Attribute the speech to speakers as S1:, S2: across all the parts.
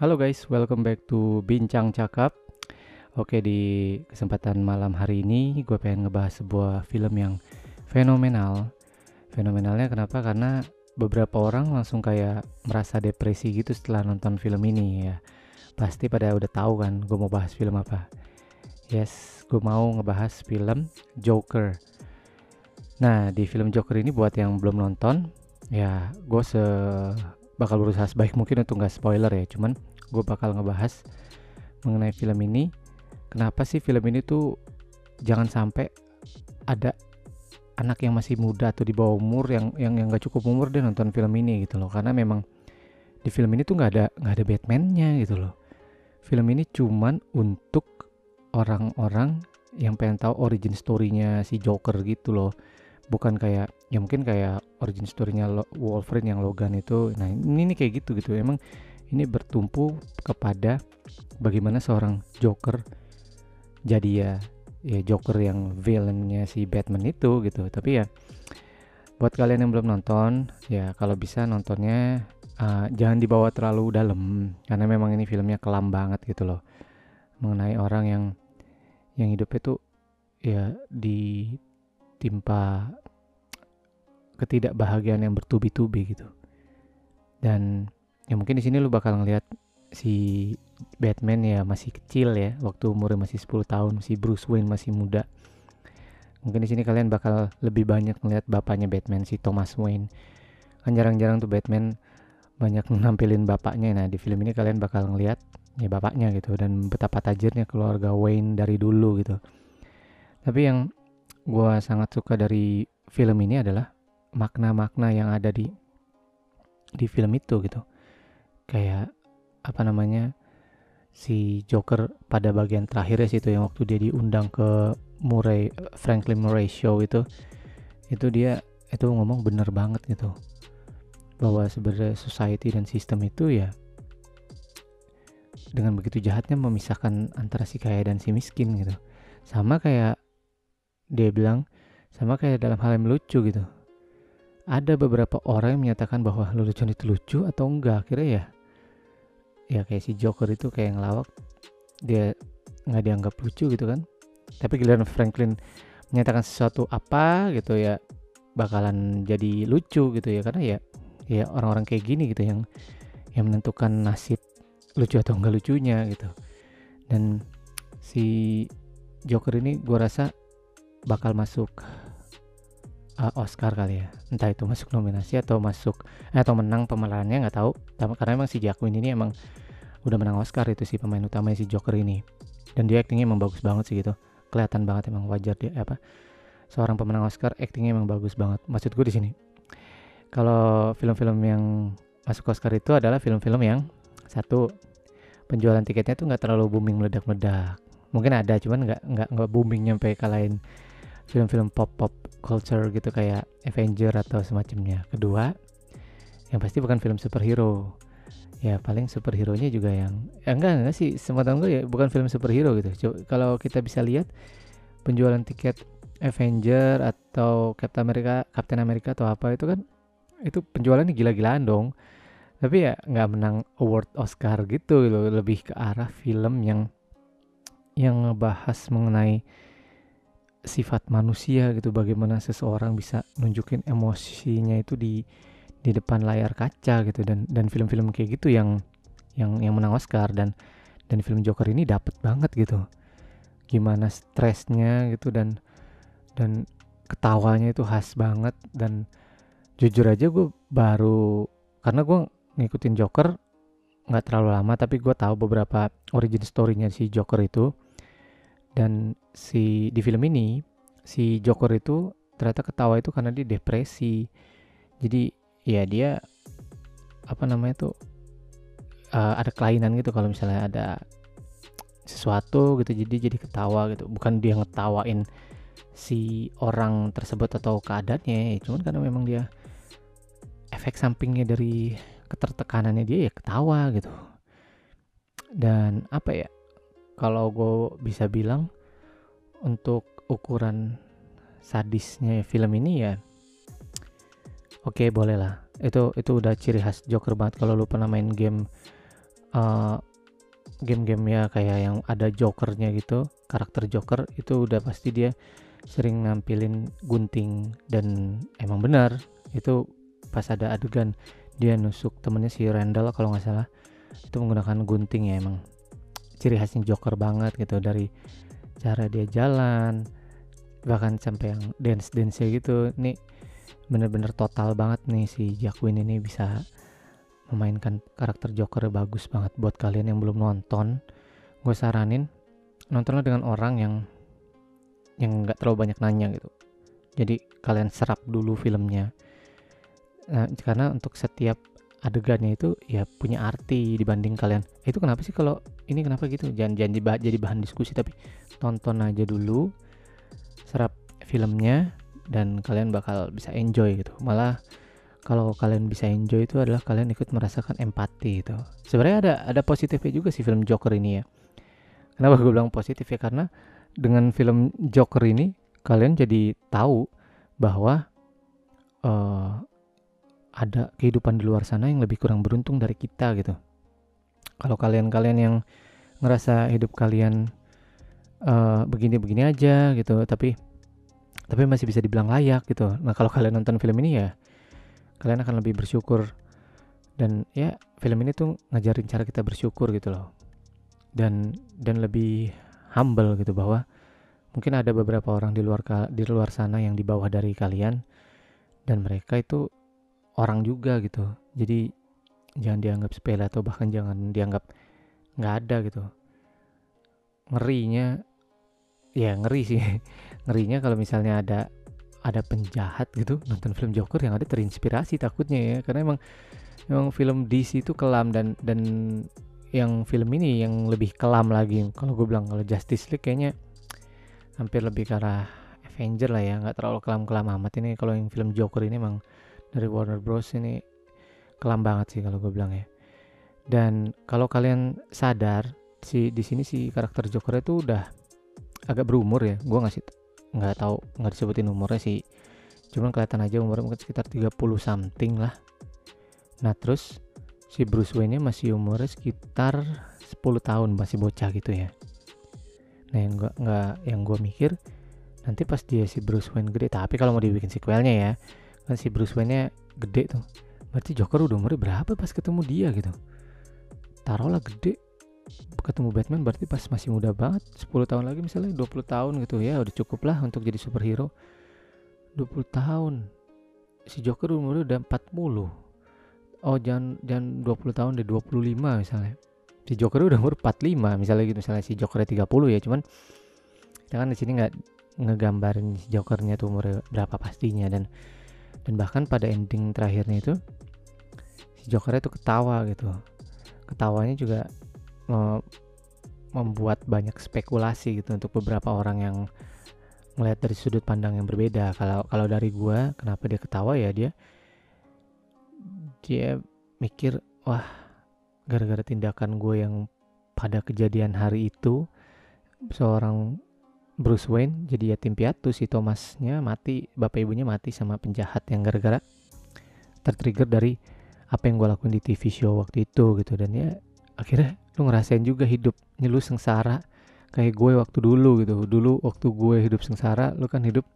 S1: Halo guys, welcome back to Bincang Cakap. Oke, di kesempatan malam hari ini gue pengen ngebahas sebuah film yang fenomenal. Fenomenalnya kenapa? Karena beberapa orang langsung kayak merasa depresi gitu setelah nonton film ini ya. Pasti pada udah tahu kan gue mau bahas film apa. Yes, gue mau ngebahas film Joker. Nah, di film Joker ini buat yang belum nonton, ya gue se bakal berusaha sebaik mungkin untuk nggak spoiler ya cuman gue bakal ngebahas mengenai film ini. Kenapa sih film ini tuh jangan sampai ada anak yang masih muda atau di bawah umur yang yang yang gak cukup umur dia nonton film ini gitu loh. Karena memang di film ini tuh nggak ada nggak ada Batman-nya gitu loh. Film ini cuman untuk orang-orang yang pengen tahu origin story-nya si Joker gitu loh. Bukan kayak ya mungkin kayak origin story-nya Wolverine yang Logan itu. Nah ini nih kayak gitu gitu. Emang ini bertumpu kepada bagaimana seorang Joker jadi ya ya Joker yang villainnya si Batman itu gitu. Tapi ya buat kalian yang belum nonton ya kalau bisa nontonnya uh, jangan dibawa terlalu dalam karena memang ini filmnya kelam banget gitu loh. Mengenai orang yang yang hidupnya tuh ya ditimpa ketidakbahagiaan yang bertubi-tubi gitu. Dan ya mungkin di sini lu bakal ngeliat si Batman ya masih kecil ya waktu umurnya masih 10 tahun si Bruce Wayne masih muda. Mungkin di sini kalian bakal lebih banyak ngeliat bapaknya Batman si Thomas Wayne. Kan jarang-jarang tuh Batman banyak nampilin bapaknya. Nah di film ini kalian bakal ngeliat ya bapaknya gitu dan betapa tajirnya keluarga Wayne dari dulu gitu. Tapi yang gue sangat suka dari film ini adalah makna-makna yang ada di di film itu gitu kayak apa namanya si Joker pada bagian terakhir ya situ yang waktu dia diundang ke Murray Franklin Murray show itu itu dia itu ngomong bener banget gitu. Bahwa sebenarnya society dan sistem itu ya dengan begitu jahatnya memisahkan antara si kaya dan si miskin gitu. Sama kayak dia bilang sama kayak dalam hal yang lucu gitu. Ada beberapa orang yang menyatakan bahwa lelucon itu lucu atau enggak akhirnya ya ya kayak si Joker itu kayak ngelawak dia nggak dianggap lucu gitu kan. Tapi giliran Franklin menyatakan sesuatu apa gitu ya bakalan jadi lucu gitu ya. Karena ya ya orang-orang kayak gini gitu yang yang menentukan nasib lucu atau enggak lucunya gitu. Dan si Joker ini gue rasa bakal masuk uh, Oscar kali ya. Entah itu masuk nominasi atau masuk eh, atau menang pemerannya nggak tahu. Karena emang si Jacqueline ini emang udah menang Oscar itu si pemain utamanya si Joker ini. Dan dia aktingnya emang bagus banget sih gitu. Kelihatan banget emang wajar dia apa seorang pemenang Oscar aktingnya emang bagus banget. Maksud gue di sini kalau film-film yang masuk Oscar itu adalah film-film yang satu penjualan tiketnya tuh nggak terlalu booming meledak-meledak. Mungkin ada cuman nggak nggak nggak booming nyampe kalahin film-film pop-pop culture gitu kayak Avenger atau semacamnya. Kedua, yang pasti bukan film superhero. Ya paling superhero-nya juga yang ya enggak enggak sih semua tahun gue ya bukan film superhero gitu. Coba, kalau kita bisa lihat penjualan tiket Avenger atau Captain America, Captain America atau apa itu kan itu penjualannya gila-gilaan dong. Tapi ya nggak menang award Oscar gitu loh, lebih ke arah film yang yang ngebahas mengenai sifat manusia gitu bagaimana seseorang bisa nunjukin emosinya itu di di depan layar kaca gitu. Dan dan film-film kayak gitu yang yang yang menang Oscar dan dan film Joker ini dapat banget gitu. Gimana stresnya gitu dan dan ketawanya itu khas banget. Dan jujur aja gue baru karena gue ngikutin Joker nggak terlalu lama tapi gue tahu beberapa origin story-nya si Joker itu dan si di film ini si Joker itu ternyata ketawa itu karena dia depresi. Jadi ya dia apa namanya tuh uh, ada kelainan gitu kalau misalnya ada sesuatu gitu jadi jadi ketawa gitu. Bukan dia ngetawain si orang tersebut atau keadaannya ya, cuman karena memang dia efek sampingnya dari ketertekanannya dia ya ketawa gitu. Dan apa ya kalau gue bisa bilang untuk ukuran sadisnya film ini ya oke okay, boleh lah itu itu udah ciri khas Joker banget. Kalau lu pernah main game uh, game-game ya kayak yang ada jokernya gitu karakter joker itu udah pasti dia sering nampilin gunting dan emang benar. Itu pas ada adegan dia nusuk temennya si Randall kalau nggak salah. Itu menggunakan gunting ya emang ciri khasnya joker banget gitu dari cara dia jalan bahkan sampai yang dance dance gitu. Nih bener-bener total banget nih si Jacqueline ini bisa memainkan karakter Joker bagus banget. Buat kalian yang belum nonton gue saranin nontonlah dengan orang yang yang nggak terlalu banyak nanya gitu. Jadi kalian serap dulu filmnya. Nah, karena untuk setiap adegannya itu ya punya arti dibanding kalian. Itu kenapa sih kalau ini kenapa gitu? Jangan jangan jadi bahan diskusi tapi tonton aja dulu serap filmnya dan kalian bakal bisa enjoy gitu. Malah kalau kalian bisa enjoy itu adalah kalian ikut merasakan empati itu. Sebenarnya ada ada positifnya juga sih film Joker ini ya. Kenapa gue bilang positif ya? Karena dengan film Joker ini kalian jadi tahu bahwa uh, ada kehidupan di luar sana yang lebih kurang beruntung dari kita gitu. Kalau kalian-kalian yang ngerasa hidup kalian uh, begini-begini aja gitu tapi tapi masih bisa dibilang layak gitu. Nah kalau kalian nonton film ini ya kalian akan lebih bersyukur. Dan ya film ini tuh ngajarin cara kita bersyukur gitu loh. Dan dan lebih humble gitu bahwa mungkin ada beberapa orang di luar di luar sana yang di bawah dari kalian dan mereka itu orang juga gitu. Jadi jangan dianggap sepele atau bahkan jangan dianggap nggak ada gitu. Ngerinya ya ngeri sih. Ngerinya kalau misalnya ada ada penjahat gitu nonton film Joker yang ada terinspirasi takutnya ya. Karena emang emang film DC itu kelam dan dan yang film ini yang lebih kelam lagi. Kalau gue bilang kalau Justice League kayaknya hampir lebih ke arah Avenger lah ya. Nggak terlalu kelam-kelam amat ini. Kalau yang film Joker ini emang dari Warner Bros. Ini kelam banget sih kalau gue bilang ya. Dan kalau kalian sadar si di sini si karakter Joker itu udah agak berumur ya. Gue ngasih nggak tahu nggak disebutin umurnya sih. Cuman kelihatan aja umurnya mungkin sekitar 30 something lah. Nah terus si Bruce Wayne nya masih umurnya sekitar 10 tahun masih bocah gitu ya. Nah yang gua nggak yang gue mikir nanti pas dia si Bruce Wayne gede tapi kalau mau dibikin sequelnya ya kan si Bruce Wayne nya gede tuh. Berarti Joker udah umurnya berapa pas ketemu dia gitu? Taruhlah gede. Ketemu Batman berarti pas masih muda banget. 10 tahun lagi misalnya 20 tahun gitu. Ya udah cukup lah untuk jadi superhero. 20 tahun. Si Joker umurnya udah 40 oh jangan jangan 20 tahun deh 25 misalnya. Si Joker udah umur 45 misalnya gitu. Misalnya si Joker 30 ya cuman kita kan di sini nggak ngegambarin si Jokernya tuh umur berapa pastinya. Dan dan bahkan pada ending terakhirnya itu si Jokernya tuh ketawa gitu ketawanya juga membuat banyak spekulasi gitu untuk beberapa orang yang melihat dari sudut pandang yang berbeda. Kalau kalau dari gua, kenapa dia ketawa ya dia dia mikir wah gara-gara tindakan gue yang pada kejadian hari itu seorang Bruce Wayne jadi yatim piatu si Thomasnya mati bapak ibunya mati sama penjahat yang gara-gara tertrigger dari apa yang gue lakuin di TV show waktu itu gitu. Dan ya akhirnya lu ngerasain juga hidup lu sengsara kayak gue waktu dulu gitu. Dulu waktu gue hidup sengsara lu kan hidup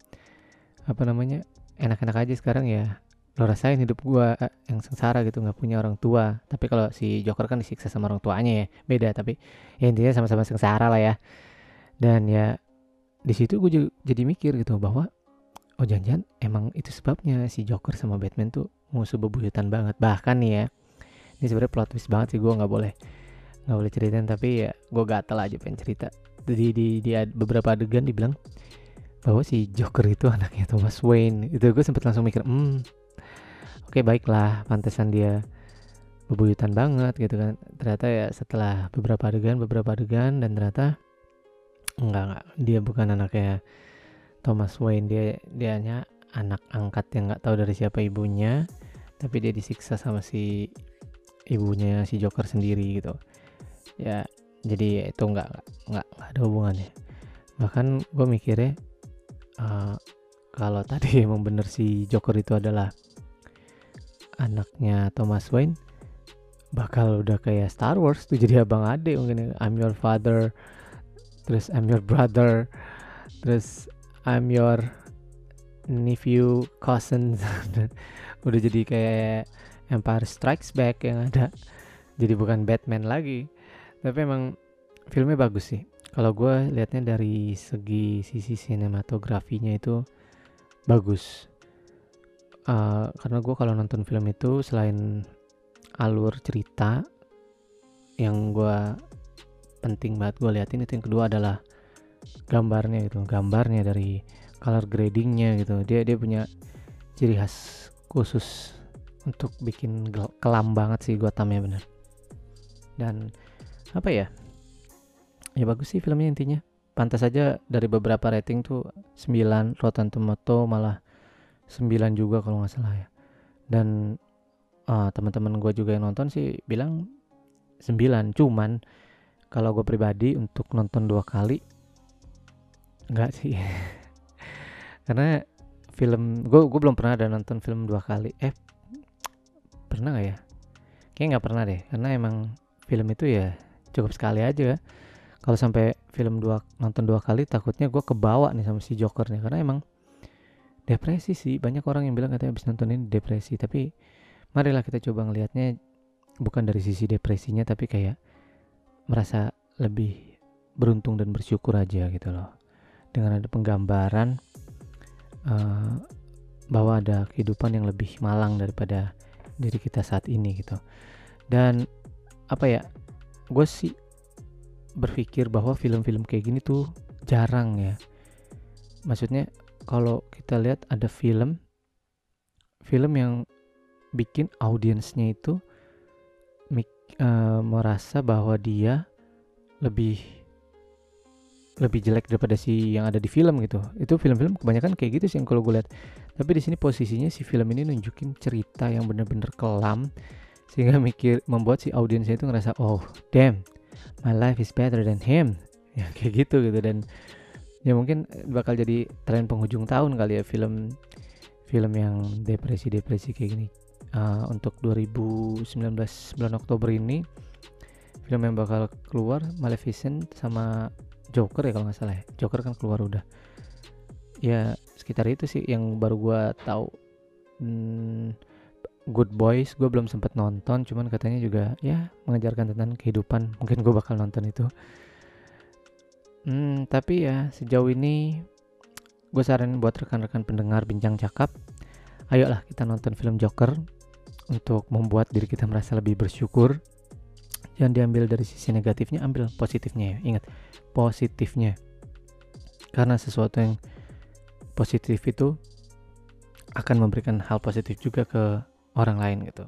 S1: apa namanya enak-enak aja sekarang ya. Lo rasain hidup gue yang sengsara gitu nggak punya orang tua. Tapi kalau si Joker kan disiksa sama orang tuanya ya beda. Tapi ya intinya sama-sama sengsara lah ya. Dan ya di situ gue jadi mikir gitu bahwa oh jangan-jangan emang itu sebabnya si Joker sama Batman tuh musuh bebuyutan banget. Bahkan nih ya ini sebenarnya plot twist banget sih gue nggak boleh nggak boleh ceritain tapi ya gue gatel aja pengen cerita. Di, di, di beberapa adegan dibilang bahwa si Joker itu anaknya Thomas Wayne. Itu gue sempet langsung mikir hmm oke okay, baiklah pantesan dia bebuyutan banget gitu kan. Ternyata ya setelah beberapa adegan beberapa adegan dan ternyata enggak enggak. Dia bukan anaknya Thomas Wayne. Dia dia hanya anak angkat yang nggak tahu dari siapa ibunya tapi dia disiksa sama si ibunya si Joker sendiri gitu. Ya jadi itu nggak nggak nggak ada hubungannya. Bahkan gue mikirnya uh, kalau tadi emang bener si Joker itu adalah anaknya Thomas Wayne bakal udah kayak Star Wars tuh. Jadi abang ade mungkin ya. I'm your father terus I'm your brother. Terus I'm your nephew cousin. Udah jadi kayak Empire Strikes Back yang ada. Jadi bukan Batman lagi. Tapi emang filmnya bagus sih. Kalau gue liatnya dari segi sisi sinematografinya itu bagus. Uh, karena gue kalau nonton film itu selain alur cerita yang gue penting banget gue liatin itu yang kedua adalah gambarnya gitu gambarnya dari color gradingnya gitu. Dia dia punya ciri khas khusus untuk bikin kelam banget sih Gothamnya bener. Dan apa ya? Ya bagus sih filmnya intinya. Pantas saja dari beberapa rating tuh 9 Rotten Tomato malah 9 juga kalau nggak salah ya. Dan uh, teman-teman gue juga yang nonton sih bilang 9 cuman kalau gue pribadi untuk nonton dua kali nggak sih. Karena film gue gue belum pernah ada nonton film dua kali. Eh pernah gak ya? Kayak nggak pernah deh karena emang film itu ya cukup sekali aja. Kalau sampai film dua nonton dua kali takutnya gue kebawa nih sama si Joker nih. Karena emang depresi sih. Banyak orang yang bilang katanya habis nonton ini depresi. Tapi marilah kita coba ngelihatnya bukan dari sisi depresinya tapi kayak merasa lebih beruntung dan bersyukur aja gitu loh. Dengan ada penggambaran uh, bahwa ada kehidupan yang lebih malang daripada diri kita saat ini gitu. Dan apa ya gue sih berpikir bahwa film-film kayak gini tuh jarang ya. Maksudnya kalau kita lihat ada film film yang bikin audiensnya itu uh, merasa bahwa dia lebih lebih jelek daripada si yang ada di film gitu. Itu film-film kebanyakan kayak gitu sih yang kalau gue lihat. Tapi di sini posisinya si film ini nunjukin cerita yang bener-bener kelam sehingga mikir membuat si audiensnya itu ngerasa oh damn my life is better than him. Ya kayak gitu gitu. Dan ya mungkin bakal jadi tren penghujung tahun kali ya film film yang depresi-depresi kayak gini uh, untuk 2019 bulan Oktober ini film yang bakal keluar Maleficent sama Joker ya kalau nggak salah ya. Joker kan keluar udah. Ya sekitar itu sih yang baru gua tahu. Hmm, Good Boys gue belum sempat nonton cuman katanya juga ya mengajarkan tentang kehidupan. Mungkin gue bakal nonton itu. Hmm, tapi ya sejauh ini gue saranin buat rekan-rekan pendengar bincang cakap ayolah kita nonton film Joker untuk membuat diri kita merasa lebih bersyukur. Jangan diambil dari sisi negatifnya ambil positifnya ya. Ingat positifnya. Karena sesuatu yang positif itu akan memberikan hal positif juga ke orang lain gitu.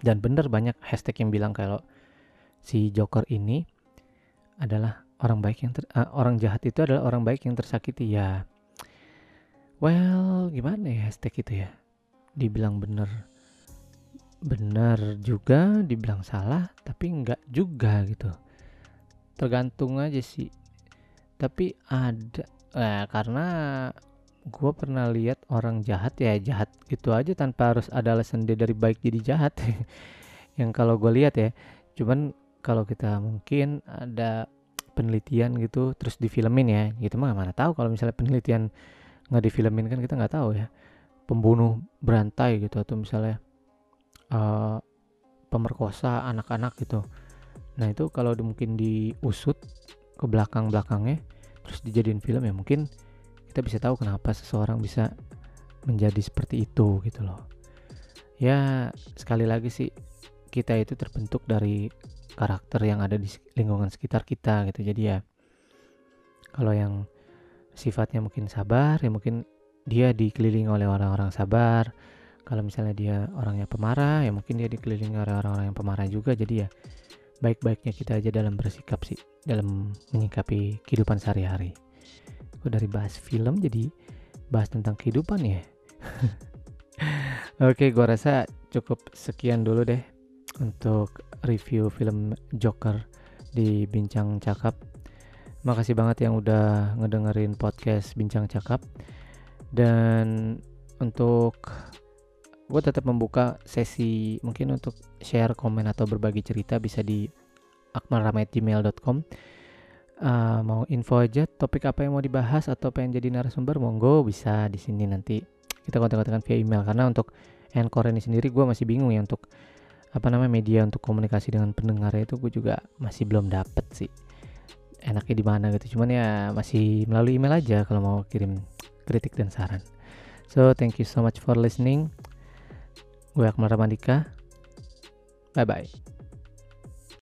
S1: Dan bener banyak hashtag yang bilang kalau si Joker ini adalah orang baik yang ter, uh, orang jahat itu adalah orang baik yang tersakiti. Ya well gimana ya hashtag itu ya? Dibilang bener benar juga dibilang salah tapi enggak juga gitu. Tergantung aja sih. Tapi ada eh, karena gue pernah lihat orang jahat ya jahat gitu aja tanpa harus ada alasan dia dari baik jadi jahat. Yang kalau gue lihat ya cuman kalau kita mungkin ada penelitian gitu terus difilmin ya gitu mah mana tahu kalau misalnya penelitian nggak difilmin kan kita nggak tahu ya. Pembunuh berantai gitu atau misalnya uh, pemerkosa anak-anak gitu. Nah itu kalau mungkin diusut ke belakang-belakangnya terus dijadiin film ya mungkin kita bisa tahu kenapa seseorang bisa menjadi seperti itu gitu loh. Ya sekali lagi sih kita itu terbentuk dari karakter yang ada di lingkungan sekitar kita gitu. Jadi ya kalau yang sifatnya mungkin sabar ya mungkin dia dikelilingi oleh orang-orang sabar kalau misalnya dia orangnya pemarah ya mungkin dia dikelilingi oleh orang-orang yang pemarah juga. Jadi ya baik-baiknya kita aja dalam bersikap sih dalam menyikapi kehidupan sehari-hari. Kok dari bahas film jadi bahas tentang kehidupan ya. Oke gua rasa cukup sekian dulu deh untuk review film Joker di Bincang Cakap. Makasih banget yang udah ngedengerin podcast Bincang Cakap. Dan untuk gue tetap membuka sesi mungkin untuk share komen atau berbagi cerita bisa di akmalrama@gmail.com uh, mau info aja topik apa yang mau dibahas atau pengen jadi narasumber monggo bisa di sini nanti kita kontak-kontakan via email. Karena untuk Anchor ini sendiri gue masih bingung ya untuk apa namanya media untuk komunikasi dengan pendengar itu gue juga masih belum dapet sih enaknya di mana gitu. Cuman ya masih melalui email aja kalau mau kirim kritik dan saran. So thank you so much for listening gue Akmal Ramadika bye bye